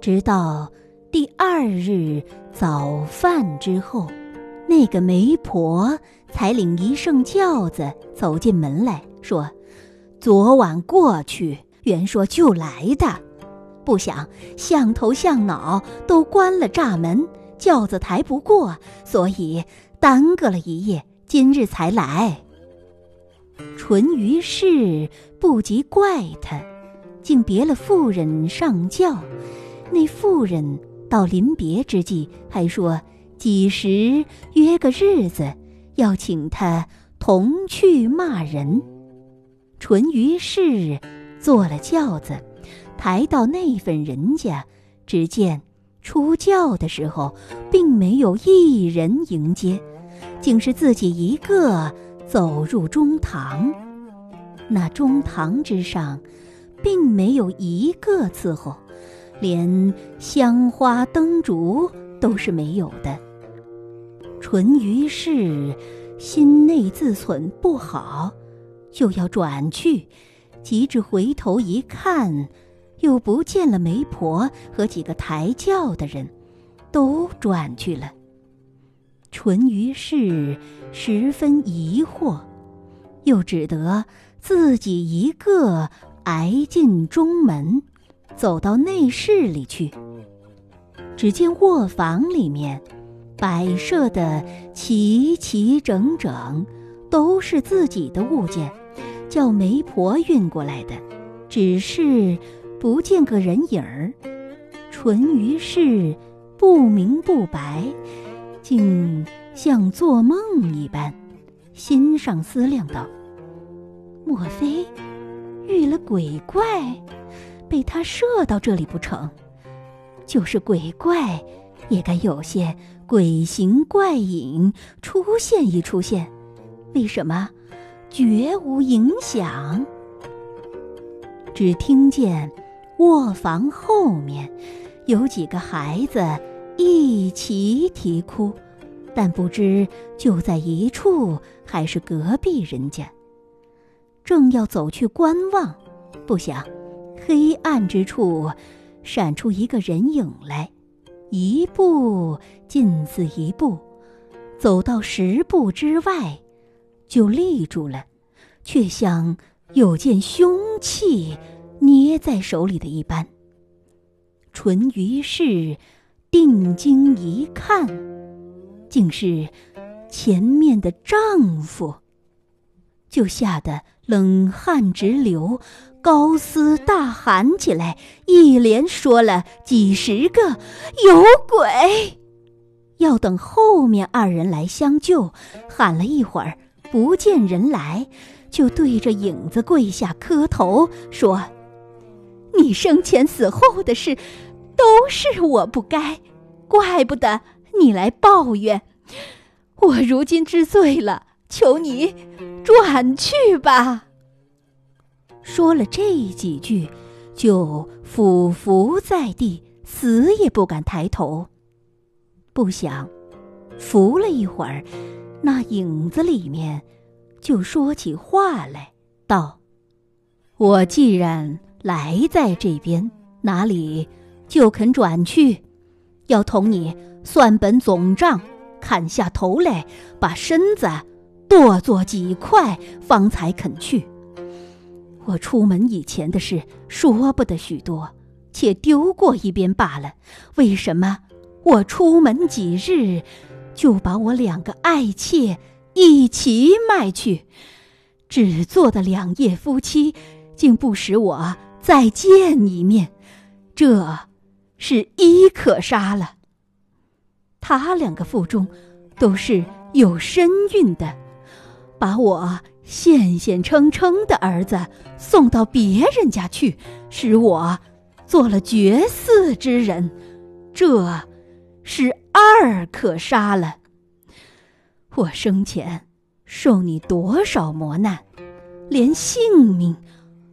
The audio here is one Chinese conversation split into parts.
直到第二日早饭之后，那个媒婆才领一圣轿子走进门来说：“昨晚过去，原说就来的，不想像头像脑都关了栅门，轿子抬不过，所以耽搁了一夜，今日才来。”淳于氏不及怪他，竟别了妇人上轿。那妇人到临别之际，还说几时约个日子，要请他同去骂人。淳于氏坐了轿子，抬到那份人家，只见出轿的时候，并没有一人迎接，竟是自己一个走入中堂。那中堂之上，并没有一个伺候。连香花灯烛都是没有的。淳于氏心内自忖不好，就要转去，急着回头一看，又不见了媒婆和几个抬轿的人，都转去了。淳于氏十分疑惑，又只得自己一个挨进中门。走到内室里去，只见卧房里面摆设的齐齐整整，都是自己的物件，叫媒婆运过来的，只是不见个人影儿。淳于氏不明不白，竟像做梦一般，心上思量道：“莫非遇了鬼怪？”被他射到这里不成？就是鬼怪，也该有些鬼形怪影出现一出现，为什么绝无影响？只听见卧房后面有几个孩子一齐啼哭，但不知就在一处还是隔壁人家。正要走去观望，不想。黑暗之处，闪出一个人影来，一步近似一步，走到十步之外，就立住了，却像有件凶器捏在手里的一般。淳于氏定睛一看，竟是前面的丈夫，就吓得冷汗直流。高嘶大喊起来，一连说了几十个“有鬼”，要等后面二人来相救。喊了一会儿，不见人来，就对着影子跪下磕头，说：“你生前死后的事，都是我不该，怪不得你来抱怨。我如今知罪了，求你转去吧。”说了这几句，就俯伏在地，死也不敢抬头。不想，伏了一会儿，那影子里面就说起话来，道：“我既然来在这边，哪里就肯转去？要同你算本总账，砍下头来，把身子剁作几块，方才肯去。”我出门以前的事说不得许多，且丢过一边罢了。为什么我出门几日，就把我两个爱妾一起卖去，只做的两夜夫妻，竟不使我再见一面？这是一可杀了。他两个腹中都是有身孕的，把我。现现称称的儿子送到别人家去，使我做了绝嗣之人，这是二可杀了。我生前受你多少磨难，连性命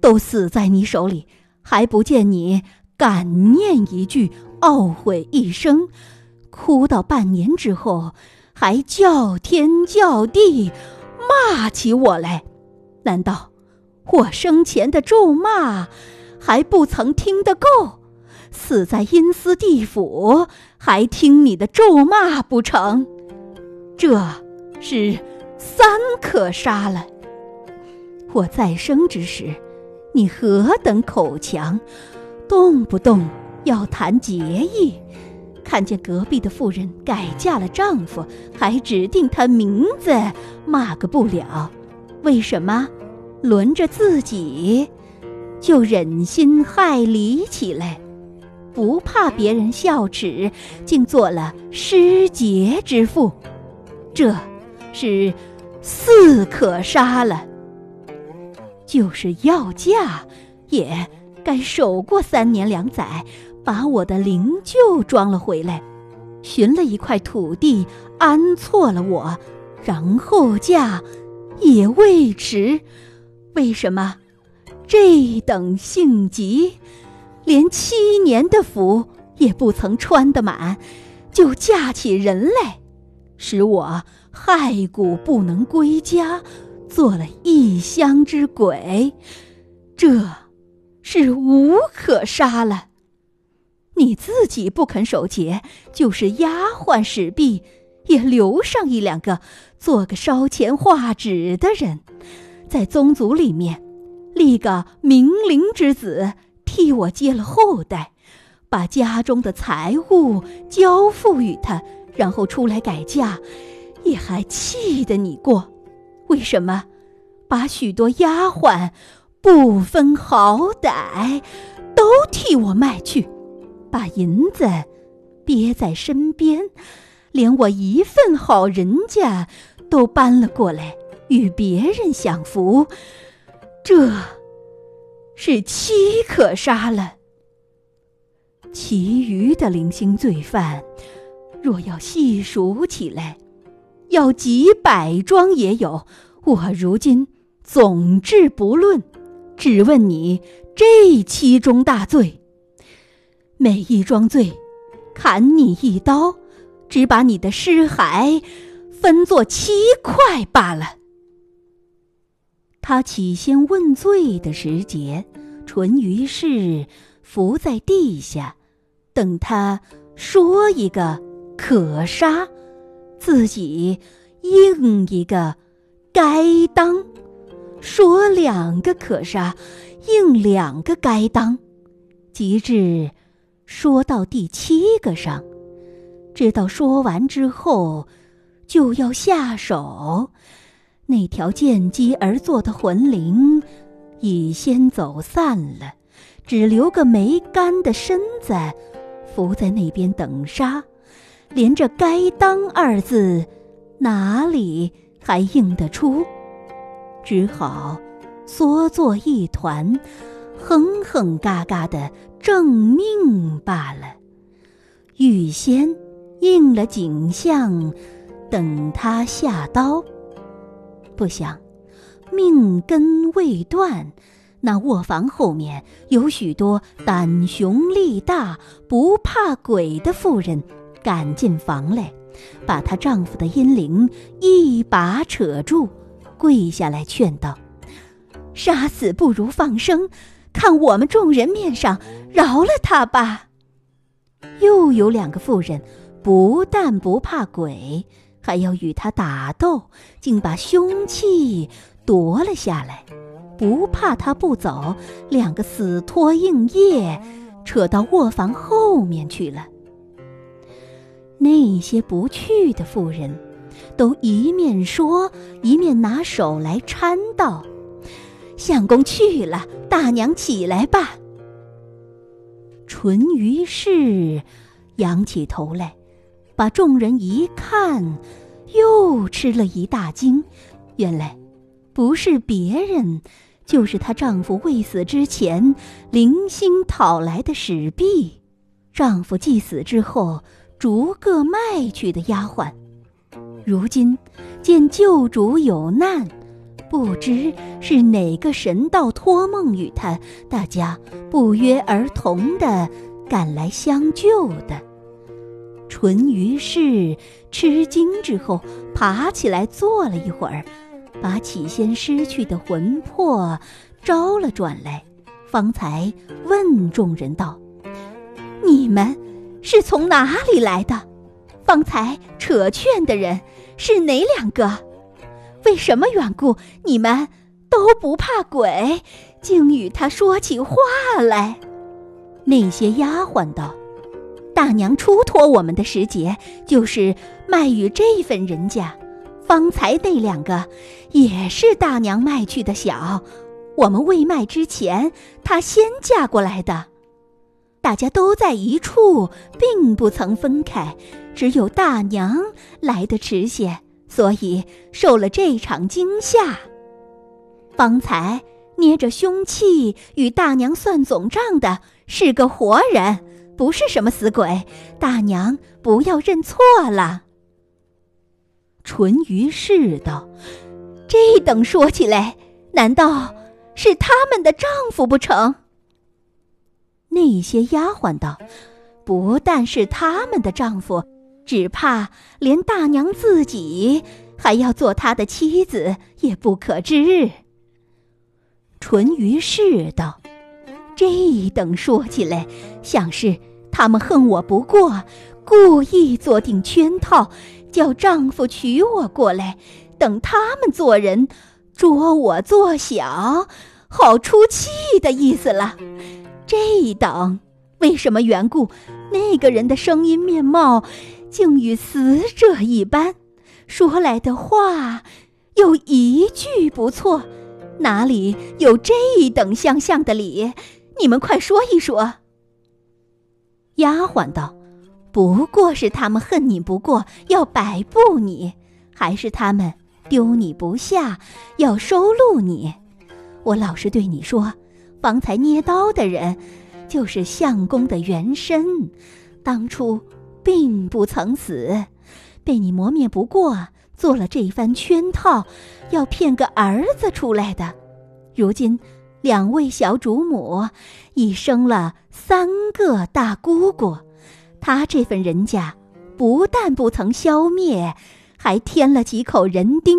都死在你手里，还不见你感念一句，懊悔一声，哭到半年之后，还叫天叫地。骂起我来，难道我生前的咒骂还不曾听得够？死在阴司地府，还听你的咒骂不成？这是三可杀了。我在生之时，你何等口强，动不动要谈结义。看见隔壁的妇人改嫁了丈夫，还指定他名字，骂个不了。为什么？轮着自己，就忍心害离起来，不怕别人笑耻，竟做了失节之妇。这，是四可杀了。就是要嫁，也该守过三年两载。把我的灵柩装了回来，寻了一块土地安错了我，然后嫁，也未迟。为什么这等性急，连七年的福也不曾穿得满，就嫁起人来，使我骸骨不能归家，做了异乡之鬼？这是无可杀了。你自己不肯守节，就是丫鬟使婢，也留上一两个，做个烧钱画纸的人，在宗族里面立个明灵之子，替我接了后代，把家中的财物交付于他，然后出来改嫁，也还气得你过。为什么把许多丫鬟不分好歹，都替我卖去？把银子憋在身边，连我一份好人家都搬了过来与别人享福，这是七可杀了。其余的零星罪犯，若要细数起来，要几百桩也有。我如今总治不论，只问你这七宗大罪。每一桩罪，砍你一刀，只把你的尸骸分作七块罢了。他起先问罪的时节，淳于氏伏在地下，等他说一个可杀，自己应一个该当；说两个可杀，应两个该当，及至。说到第七个上，知道说完之后就要下手，那条见机而作的魂灵已先走散了，只留个没干的身子伏在那边等杀，连这“该当”二字哪里还应得出？只好缩作一团。哼哼嘎嘎的正命罢了，预先应了景象，等他下刀。不想命根未断，那卧房后面有许多胆雄力大、不怕鬼的妇人，赶进房来，把她丈夫的阴灵一把扯住，跪下来劝道：“杀死不如放生。”看我们众人面上，饶了他吧。又有两个妇人，不但不怕鬼，还要与他打斗，竟把凶器夺了下来，不怕他不走，两个死拖硬腋，扯到卧房后面去了。那些不去的妇人，都一面说，一面拿手来搀道。相公去了，大娘起来吧。淳于氏仰起头来，把众人一看，又吃了一大惊。原来不是别人，就是她丈夫未死之前零星讨来的使婢，丈夫既死之后逐个卖去的丫鬟。如今见旧主有难。不知是哪个神道托梦与他，大家不约而同的赶来相救的。淳于氏吃惊之后，爬起来坐了一会儿，把起先失去的魂魄招了转来，方才问众人道：“你们是从哪里来的？方才扯劝的人是哪两个？为什么缘故你们都不怕鬼，竟与他说起话来？”那些丫鬟道：“大娘出托我们的时节，就是卖与这份人家。方才那两个，也是大娘卖去的小。我们未卖之前，她先嫁过来的。大家都在一处，并不曾分开，只有大娘来的迟些，所以受了这场惊吓。方才捏着凶器与大娘算总账的。”是个活人，不是什么死鬼。大娘，不要认错了。淳于是道：“这等说起来，难道是他们的丈夫不成？”那些丫鬟道：“不但是他们的丈夫，只怕连大娘自己还要做他的妻子，也不可知。”淳于是道。这等说起来，像是他们恨我不过，故意做定圈套，叫丈夫娶我过来，等他们做人，捉我做小，好出气的意思了。这等为什么缘故？那个人的声音面貌，竟与死者一般，说来的话，有一句不错，哪里有这等相像的理？你们快说一说。丫鬟道：“不过是他们恨你不过，要摆布你；还是他们丢你不下，要收录你。我老实对你说，方才捏刀的人，就是相公的原身，当初并不曾死，被你磨灭不过，做了这番圈套，要骗个儿子出来的。如今。”两位小主母已生了三个大姑姑，他这份人家不但不曾消灭，还添了几口人丁，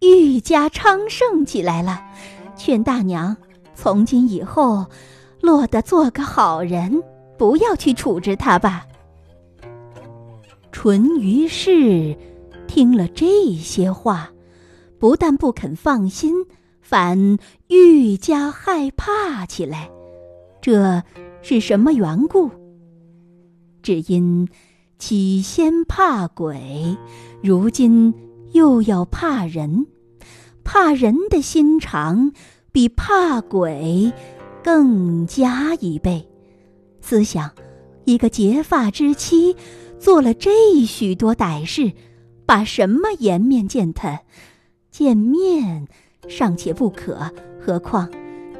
愈加昌盛起来了。劝大娘从今以后落得做个好人，不要去处置他吧。淳于氏听了这些话，不但不肯放心。反愈加害怕起来，这是什么缘故？只因起先怕鬼，如今又要怕人，怕人的心肠比怕鬼更加一倍。思想，一个结发之妻做了这许多歹事，把什么颜面见他？见面。尚且不可，何况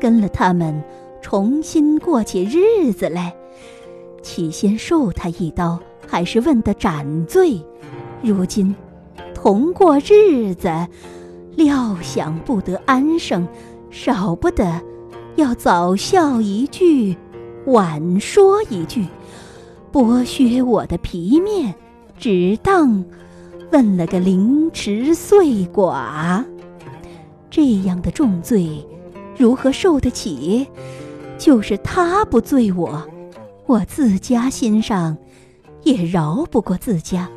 跟了他们重新过起日子来？起先受他一刀，还是问的斩罪；如今同过日子，料想不得安生，少不得要早笑一句，晚说一句，剥削我的皮面，只当问了个凌迟碎寡。这样的重罪，如何受得起？就是他不罪我，我自家心上也饶不过自家。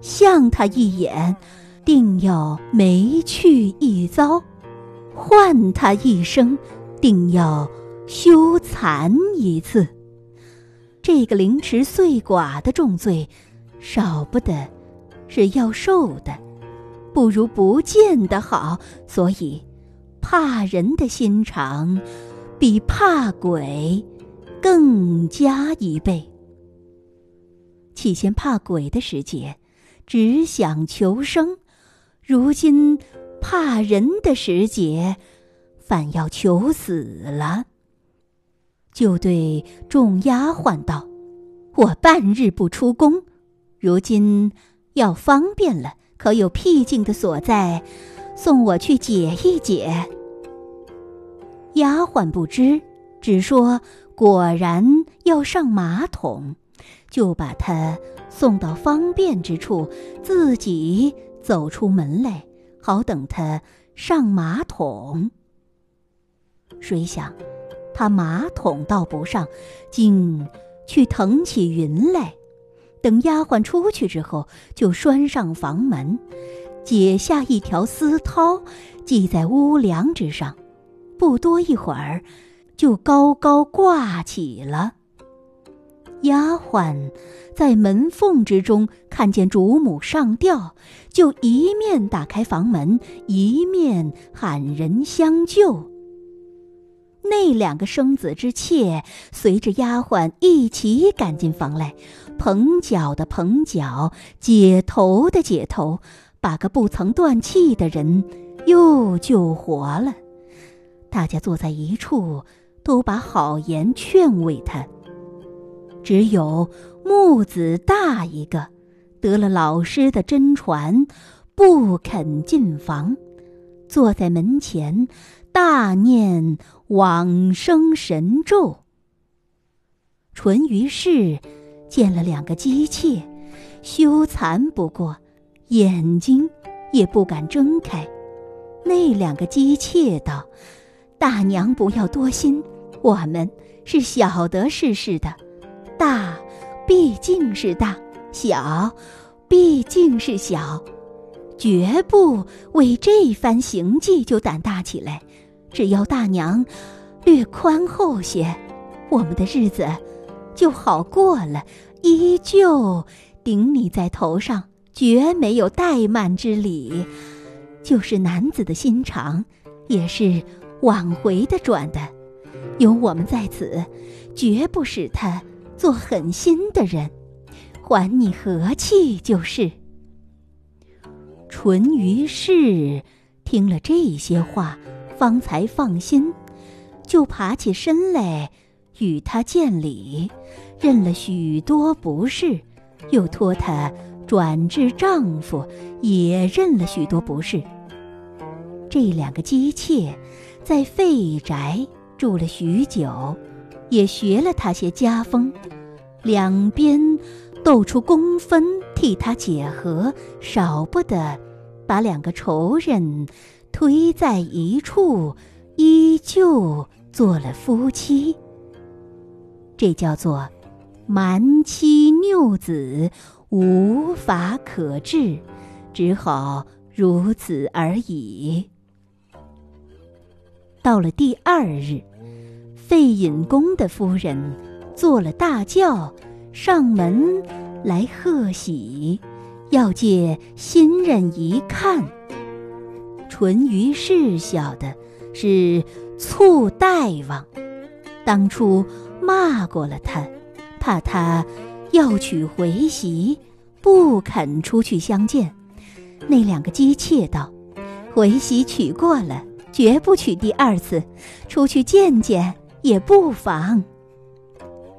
向他一眼，定要没去一遭；唤他一声，定要羞惭一次。这个凌迟碎寡的重罪，少不得是要受的。不如不见的好，所以怕人的心肠比怕鬼更加一倍。起先怕鬼的时节，只想求生；如今怕人的时节，反要求死了。就对众丫鬟道：“我半日不出宫，如今要方便了。”可有僻静的所在，送我去解一解。丫鬟不知，只说果然要上马桶，就把他送到方便之处，自己走出门来，好等他上马桶。谁想，他马桶倒不上，竟去腾起云来。等丫鬟出去之后，就拴上房门，解下一条丝绦，系在屋梁之上。不多一会儿，就高高挂起了。丫鬟在门缝之中看见主母上吊，就一面打开房门，一面喊人相救。那两个生子之妾随着丫鬟一起赶进房来，捧脚的捧脚，解头的解头，把个不曾断气的人又救活了。大家坐在一处，都把好言劝慰他。只有木子大一个，得了老师的真传，不肯进房，坐在门前。大念往生神咒。淳于氏见了两个姬妾，羞惭不过，眼睛也不敢睁开。那两个姬妾道：“大娘不要多心，我们是晓得世事的，大毕竟是大，小毕竟是小，绝不为这番行迹就胆大起来。”只要大娘略宽厚些，我们的日子就好过了。依旧顶你在头上，绝没有怠慢之理。就是男子的心肠，也是往回的转的。有我们在此，绝不使他做狠心的人，还你和气就是。淳于氏听了这些话。方才放心，就爬起身来与他见礼，认了许多不是，又托他转至丈夫，也认了许多不是。这两个姬妾在废宅住了许久，也学了他些家风，两边斗出公分替他解和，少不得把两个仇人。推在一处，依旧做了夫妻。这叫做瞒妻拗子，无法可治，只好如此而已。到了第二日，费隐公的夫人坐了大轿上门来贺喜，要借新人一看。淳于氏晓的是醋大王，当初骂过了他，怕他要娶回媳，不肯出去相见。那两个姬妾道：“回媳娶过了，绝不娶第二次，出去见见也不妨。”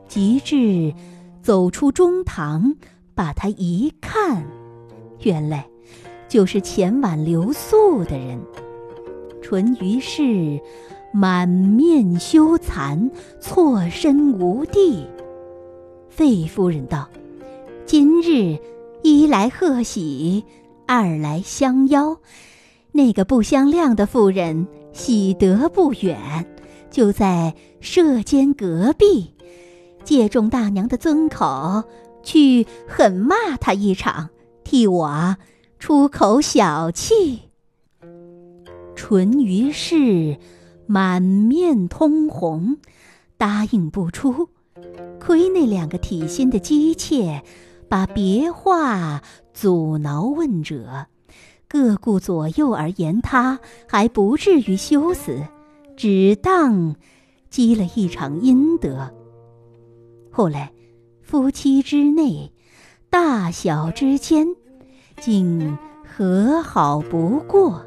及至走出中堂，把他一看，原来。就是前晚留宿的人，淳于氏满面羞惭，错身无地。费夫人道：“今日一来贺喜，二来相邀。那个不相谅的妇人喜得不远，就在舍间隔壁，借众大娘的尊口，去狠骂他一场，替我。”出口小气，淳于氏满面通红，答应不出。亏那两个体心的姬妾，把别话阻挠问者，各顾左右而言他，还不至于羞死，只当积了一场阴德。后来夫妻之内，大小之间。竟和好不过。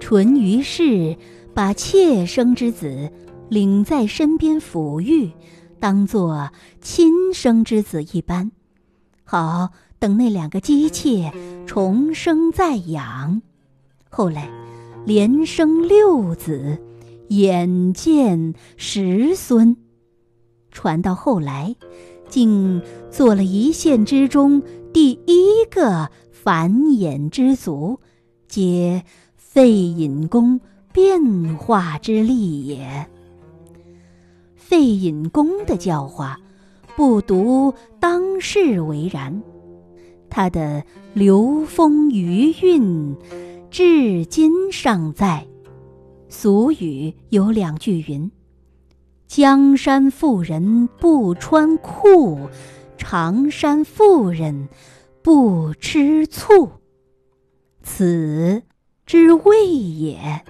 淳于氏把妾生之子领在身边抚育，当作亲生之子一般。好等那两个姬妾重生再养。后来连生六子，眼见十孙。传到后来，竟做了一县之中。第一个繁衍之族，皆费隐公变化之力也。费隐公的教化，不独当世为然，他的流风余韵，至今尚在。俗语有两句云：“江山妇人不穿裤，长山妇人不吃醋。”此之谓也。